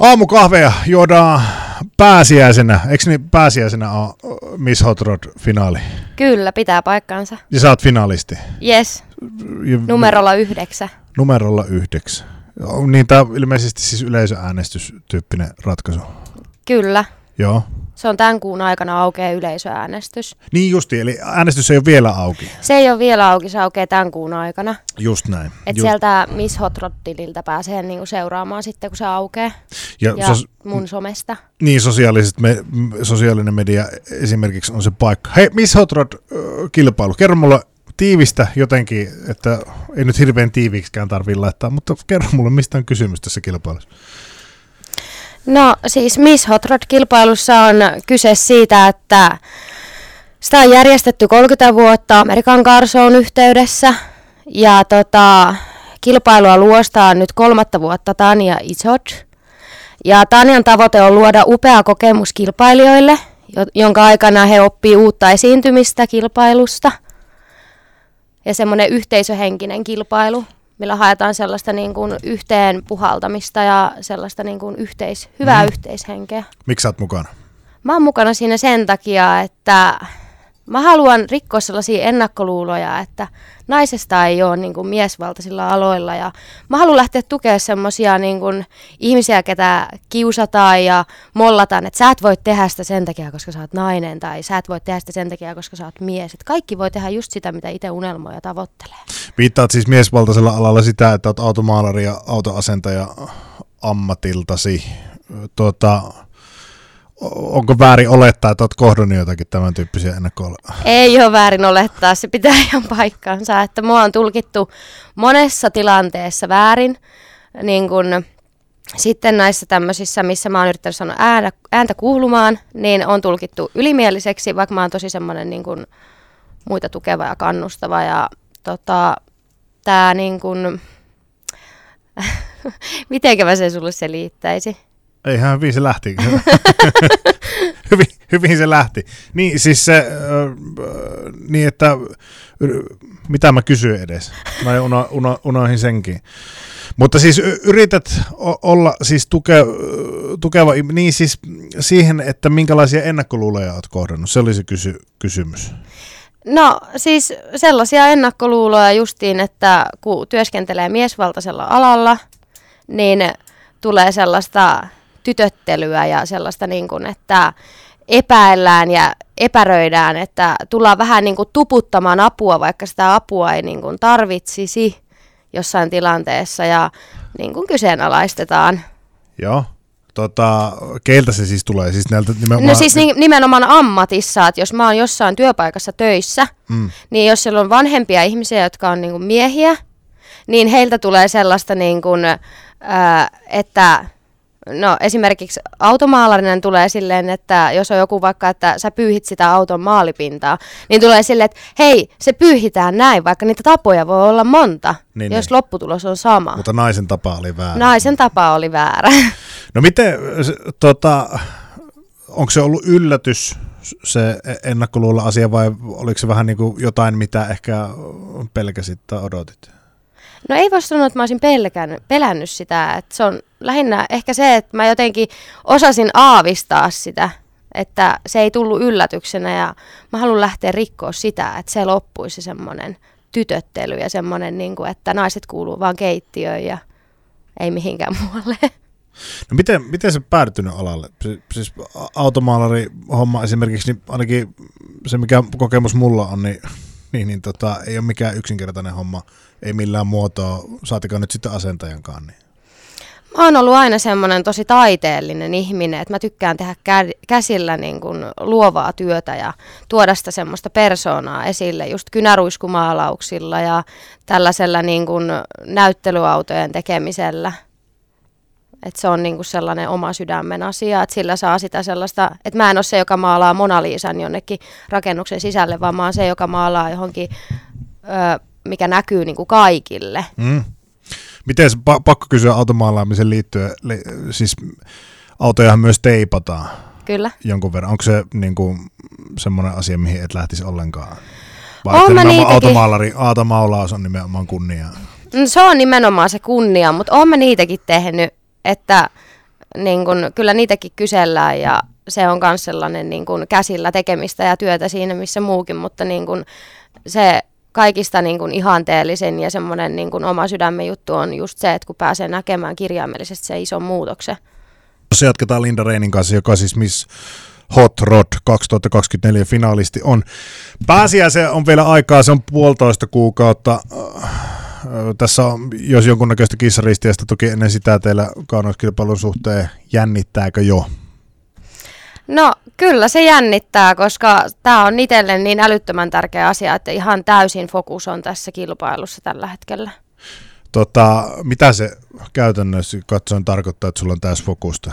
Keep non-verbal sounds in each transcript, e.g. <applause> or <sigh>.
Aamukahveja juodaan pääsiäisenä. Eikö niin pääsiäisenä ole Miss Hot Rod-finaali? Kyllä, pitää paikkansa. Ja sä oot finalisti. Yes, numerolla yhdeksän. Numerolla yhdeksän. Niin tämä on ilmeisesti siis yleisöäänestystyyppinen ratkaisu. Kyllä. Joo. Se on tämän kuun aikana aukeaa yleisöäänestys. Niin justi, eli äänestys ei ole vielä auki. Se ei ole vielä auki, se aukeaa tämän kuun aikana. Just näin. Et Just. sieltä Miss Hot Rod-tililtä pääsee niinku seuraamaan sitten, kun se aukeaa. Ja, Ja sos, mun somesta. niin sosiaaliset me, sosiaalinen media esimerkiksi on se paikka. Hei, Miss Hot Rod äh, kilpailu. Kerro mulle tiivistä jotenkin, että ei nyt hirveän tiiviiksikään tarvii laittaa, mutta kerro mulle, mistä on kysymys tässä kilpailussa. No siis Miss Hot Rod-kilpailussa on kyse siitä, että sitä on järjestetty 30 vuotta Amerikan Carsoon yhteydessä. Ja tota, kilpailua luostaa nyt kolmatta vuotta Tania Isot. Ja Tanjan tavoite on luoda upea kokemus kilpailijoille, jo- jonka aikana he oppii uutta esiintymistä kilpailusta. Ja semmoinen yhteisöhenkinen kilpailu, millä haetaan sellaista niin kuin yhteen puhaltamista ja sellaista niin kuin yhteis, hyvää Mhm. yhteishenkeä. Miksi sä oot mukana? Mä oon mukana siinä sen takia, että mä haluan rikkoa sellaisia ennakkoluuloja, että naisesta ei ole niin kuin miesvaltaisilla aloilla. Ja mä haluan lähteä tukemaan semmoisia niin kuin ihmisiä, ketä kiusataan ja mollataan, että sä et voi tehdä sitä sen takia, koska sä oot nainen, tai sä et voi tehdä sitä sen takia, koska sä oot mies. Et kaikki voi tehdä just sitä, mitä itse unelmoi ja tavoittelee. Viittaat siis miesvaltaisella alalla sitä, että oot automaalari ja autoasentaja ammatiltasi. Tuota, onko väärin olettaa, että oot kohdannut jotakin tämän tyyppisiä ennakko Ei ole väärin olettaa, se pitää <laughs> ihan paikkansa, että mua on tulkittu monessa tilanteessa väärin, niin kun sitten näissä tämmöisissä, missä mä oon yrittänyt sanoa ääntä, ääntä kuulumaan, niin on tulkittu ylimieliseksi, vaikka mä oon tosi semmoinen niin kun muita tukeva ja kannustava. Ja tota, tää niin kun, <laughs> mitenkä mä sen sulle selittäisin? Eihän hyvin se lähti. <laughs> hyvin, hyvin se lähti. Niin siis se, äh, niin että mitä mä kysyin edes. Mä jo uno, uno, unohin senkin. Mutta siis yrität olla siis tuke, tukeva, niin siis siihen, että minkälaisia ennakkoluuloja oot kohdannut. Se oli se kysy, kysymys. No siis sellaisia ennakkoluuloja justiin, että kun työskentelee miesvaltaisella alalla, niin tulee sellaista tytöttelyä ja sellaista niin kuin, että epäillään ja epäröidään, että tullaan vähän niin kuin tuputtamaan apua, vaikka sitä apua ei niin kuin tarvitsisi jossain tilanteessa ja niin kuin kyseenalaistetaan. Joo. Tota, keiltä se siis tulee? Siis näiltä nimenomaan, No siis ni- nimenomaan ammatissa, että jos mä oon jossain työpaikassa töissä, mm, niin jos siellä on vanhempia ihmisiä, jotka on niin kuin miehiä, niin heiltä tulee sellaista, niin kuin, ää, että no esimerkiksi automaalarinen tulee silleen, että jos on joku vaikka, että sä pyyhit sitä auton maalipintaa, niin tulee silleen, että hei, se pyyhitään näin, vaikka niitä tapoja voi olla monta, Niin, jos niin. lopputulos on sama. mutta naisen tapa oli väärä. Naisen tapa oli väärä. <laughs> No miten, tota, onko se ollut yllätys se ennakkoluulla asia vai oliko se vähän niin kuin jotain, mitä ehkä pelkäsit tai odotit? No ei voi sanoa, että mä olisin pelkän, pelännyt sitä. Että se on lähinnä ehkä se, että mä jotenkin osasin aavistaa sitä, että se ei tullut yllätyksenä ja mä haluan lähteä rikkoa sitä, että se loppuisi semmoinen tytöttely ja semmoinen, niin kuin, että naiset kuuluu vaan keittiöön ja ei mihinkään muualle. No miten, miten se päädytynyt alalle? Si- Siis automaalari homma esimerkiksi, niin ainakin se mikä kokemus mulla on, niin, <laughs> niin, niin tota, ei ole mikään yksinkertainen homma, ei millään muotoa, saatikaan nyt sitten asentajankaan. Niin. Mä oon ollut aina semmoinen tosi taiteellinen ihminen, että mä tykkään tehdä kä- käsillä niin kuin luovaa työtä ja tuoda sitä semmoista persoonaa esille just kynäruiskumaalauksilla ja tällaisella niin kuin näyttelyautojen tekemisellä. Et se on niin kuin sellainen oma sydämen asia, että sillä saa sitä sellaista, että mä en ole se, joka maalaa Mona Liisan jonnekin rakennuksen sisälle, vaan mä oon se, joka maalaa johonkin, ö, mikä näkyy niin kuin kaikille. Mm. Miten pa- pakko kysyä automaalaamisen liittyen, li, siis autojahan myös teipataan Kyllä. jonkun verran. Onko se niin kuin, semmoinen asia, mihin et lähtisi ollenkaan? Vai että mä niitäkin. automaalari, automaalaus on nimenomaan kunnia? No, se on nimenomaan se kunnia, mutta oon mä niitäkin tehnyt, että niin kun, kyllä niitäkin kysellään ja se on myös sellainen niin kun, käsillä tekemistä ja työtä siinä missä muukin, mutta niin kun, se kaikista niin kun, ihanteellisen ja semmoinen niin kun, oma sydämen juttu on just se, että kun pääsee näkemään kirjaimellisesti se iso muutoksen. Tuossa jatketaan Linda Reinin kanssa, joka siis Miss Hot Rod 2024 finaalisti on. Pääsiäisen on vielä aikaa, se on puolitoista kuukautta. Tässä on, jos jonkunnäköistä kissaristiästä toki ennen sitä teillä kauneuskilpailun suhteen, jännittääkö jo? No kyllä se jännittää, koska tämä on itselle niin älyttömän tärkeä asia, että ihan täysin fokus on tässä kilpailussa tällä hetkellä. Tota, mitä se käytännössä katsoen tarkoittaa, että sulla on täys fokusta?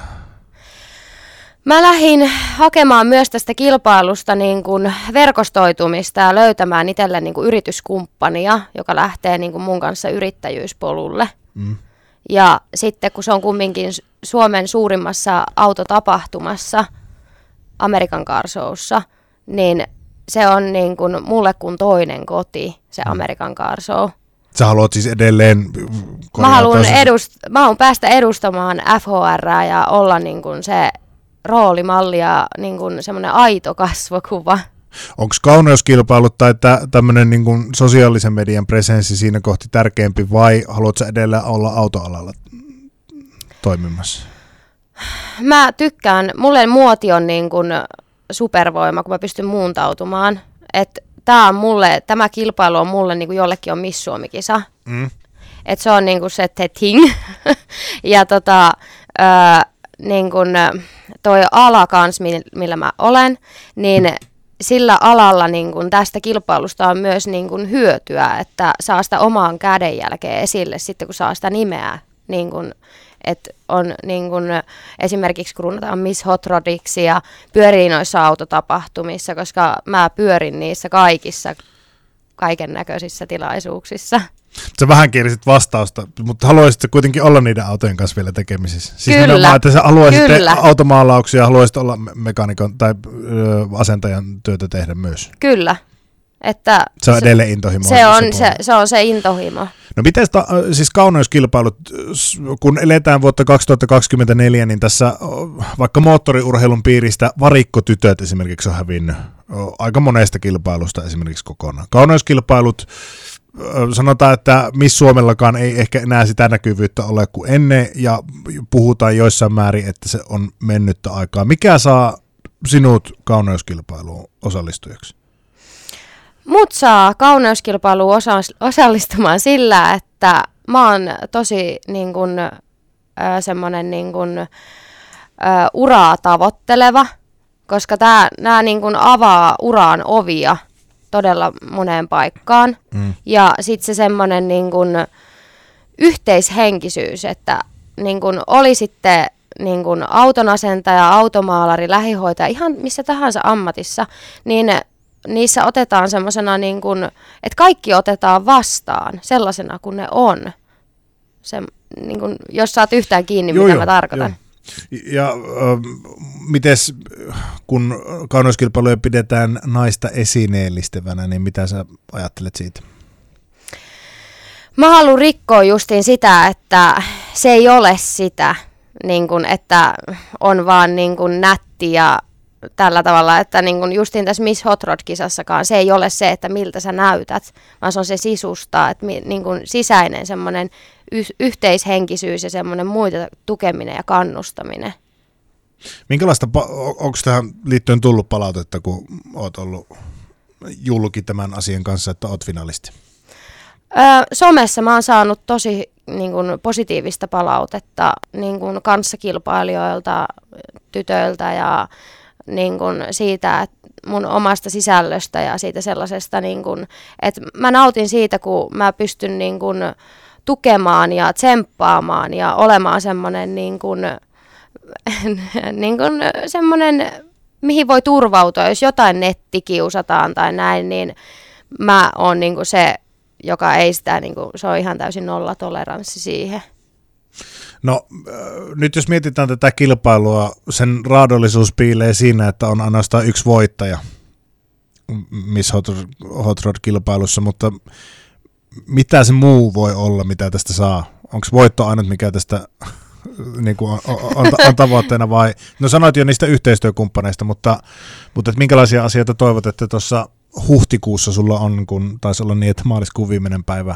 Mä lähdin hakemaan myös tästä kilpailusta niin kuin verkostoitumista ja löytämään itselle niin kuin yrityskumppania, joka lähtee niin kuin mun kanssa yrittäjyyspolulle. Mm. Ja sitten kun se on kumminkin Suomen suurimmassa autotapahtumassa, Amerikan karsoussa, niin se on niin kuin mulle kuin toinen koti, se mm. Amerikan karsou. Sä haluat siis edelleen... Mä haluan, edust- mä haluan päästä edustamaan FHR ja olla niin kuin se roolimalli ja niin kuin semmoinen aito kasvokuva. Onko kauneuskilpailut tai tämmöinen niin kuin sosiaalisen median presenssi siinä kohti tärkeämpi vai haluatko edelleen olla autoalalla toimimassa? Mä tykkään, mulle muoti on niin kuin supervoima, kun mä pystyn muuntautumaan. Et tää on mulle, tämä kilpailu on mulle niin kuin jollekin on Miss Suomi-kisa. Mm. Et se on niin kuin se the thing. <laughs> ja tota, öö, niin kun, toi ala kans, millä mä olen, niin sillä alalla niin kun tästä kilpailusta on myös niin kun hyötyä, että saa sitä omaan kädenjälkeen esille sitten, kun saa sitä nimeä. Niin kun, että on niin kun, esimerkiksi kruunataan Miss Hot Rodiksi ja pyörii noissa autotapahtumissa, koska mä pyörin niissä kaikissa kaiken näköisissä tilaisuuksissa. Sä vähän kielisit vastausta, mutta haluaisit kuitenkin olla niiden autojen kanssa vielä tekemisissä. Siis kyllä, että sä haluaisit kyllä. automaalauksia, haluaisit olla mekaanikon tai ö, asentajan työtä tehdä myös. Kyllä. Että se on edelleen intohimo. Se on se, se, on se intohimo. No miten ta, siis kauneuskilpailut, kun eletään vuotta 2024, niin tässä vaikka moottoriurheilun piiristä varikkotytöt esimerkiksi on hävinnyt aika monesta kilpailusta esimerkiksi kokonaan. Kauneuskilpailut, sanotaan, että Miss Suomellakaan ei ehkä enää sitä näkyvyyttä ole kuin ennen, ja puhutaan joissain määrin, että se on mennyttä aikaa. Mikä saa sinut kauneuskilpailuun osallistujaksi? Mut saa kauneuskilpailuun osallistumaan sillä, että mä oon tosi niin kun, semmoinen niin kun, uraa tavoitteleva, koska nämä niin avaa uraan ovia todella moneen paikkaan. Mm. Ja sitten se semmoinen niin yhteishenkisyys, että niin kun oli sitten niin kun autonasentaja, automaalari, lähihoitaja, ihan missä tahansa ammatissa, niin niissä otetaan semmoisena, niin että kaikki otetaan vastaan sellaisena kuin ne on. Se, niin kun, jos saat yhtään kiinni, joo, mitä joo, mä tarkoitan. Joo. Ja äh, mites, kun kauneuskilpailuja pidetään naista esineellistävänä, niin mitä sä ajattelet siitä? Mä haluan rikkoa justiin sitä, että se ei ole sitä, niin kun, että on vaan niin kun nätti ja tällä tavalla, että niin kun justiin tässä Miss Hot Rod-kisassakaan se ei ole se, että miltä sä näytät, vaan se on se sisusta, että niin kun sisäinen semmoinen y- yhteishenkisyys ja semmoinen muita tukeminen ja kannustaminen. Minkälaista, onko tähän liittyen tullut palautetta, kun oot ollut julki tämän asian kanssa, että oot finalisti? Öö, somessa mä oon saanut tosi niin kun, positiivista palautetta niin kun, kanssakilpailijoilta, tytöiltä ja niin kun, siitä, että mun omasta sisällöstä ja siitä sellaisesta, niin kun, että mä nautin siitä, kun mä pystyn niin kun, tukemaan ja tsemppaamaan ja olemaan semmoinen niin kuin, <laughs> niin kuin semmoinen, mihin voi turvautua, jos jotain nettikiusataan tai näin, niin mä oon niin kuin se, joka ei sitä, niin kuin, se on ihan täysin nollatoleranssi siihen. No äh, nyt jos mietitään tätä kilpailua, sen raadollisuus piilee siinä, että on ainoastaan yksi voittaja Miss Hot, Hot Rod-kilpailussa, mutta mitä se muu voi olla, mitä tästä saa? Onko voitto ainut, mikä tästä <laughs> niin kuin on, on, on, tavoitteena vai, no sanoit jo niistä yhteistyökumppaneista, mutta, mutta että minkälaisia asioita toivot, että tuossa huhtikuussa sulla on, kun taisi olla niin, että maaliskuun viimeinen päivä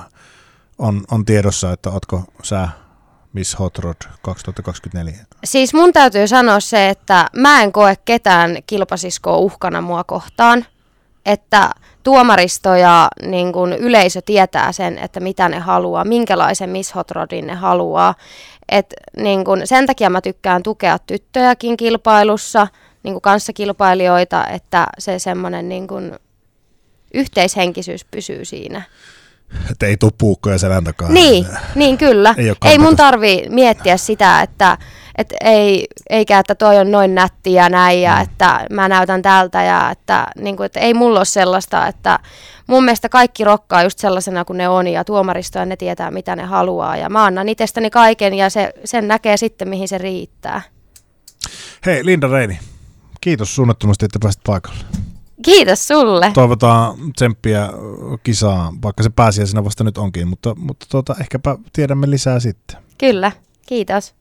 on, on tiedossa, että ootko sä Miss Hot Rod 2024? Siis mun täytyy sanoa se, että mä en koe ketään kilpasiskoa uhkana mua kohtaan. Että tuomaristo ja niin kun yleisö tietää sen, että mitä ne haluaa, minkälaisen Miss Hot Rodin ne haluaa. Et, niin kun, sen takia mä tykkään tukea tyttöjäkin kilpailussa, niin kun kanssakilpailijoita, että se semmoinen niin kun, yhteishenkisyys pysyy siinä. Että ei tule puukkoja selän takaa. Niin, niin kyllä. Ei, ei mun tarvi miettiä sitä, että et ei, eikä että toi on noin nätti ja näin ja mm. että mä näytän tältä ja että, niin kuin, että ei mulla ole sellaista, että mun mielestä kaikki rokkaa just sellaisena kuin ne on ja tuomaristoja ne tietää mitä ne haluaa ja mä annan itsestäni kaiken ja se, sen näkee sitten mihin se riittää. Hei Linda Reini, kiitos suunnattomasti, että pääsit paikalle. Kiitos sulle. Toivotaan tsemppiä kisaa, vaikka se pääsiäisenä vasta nyt onkin, mutta, mutta tuota, ehkäpä tiedämme lisää sitten. Kyllä, kiitos.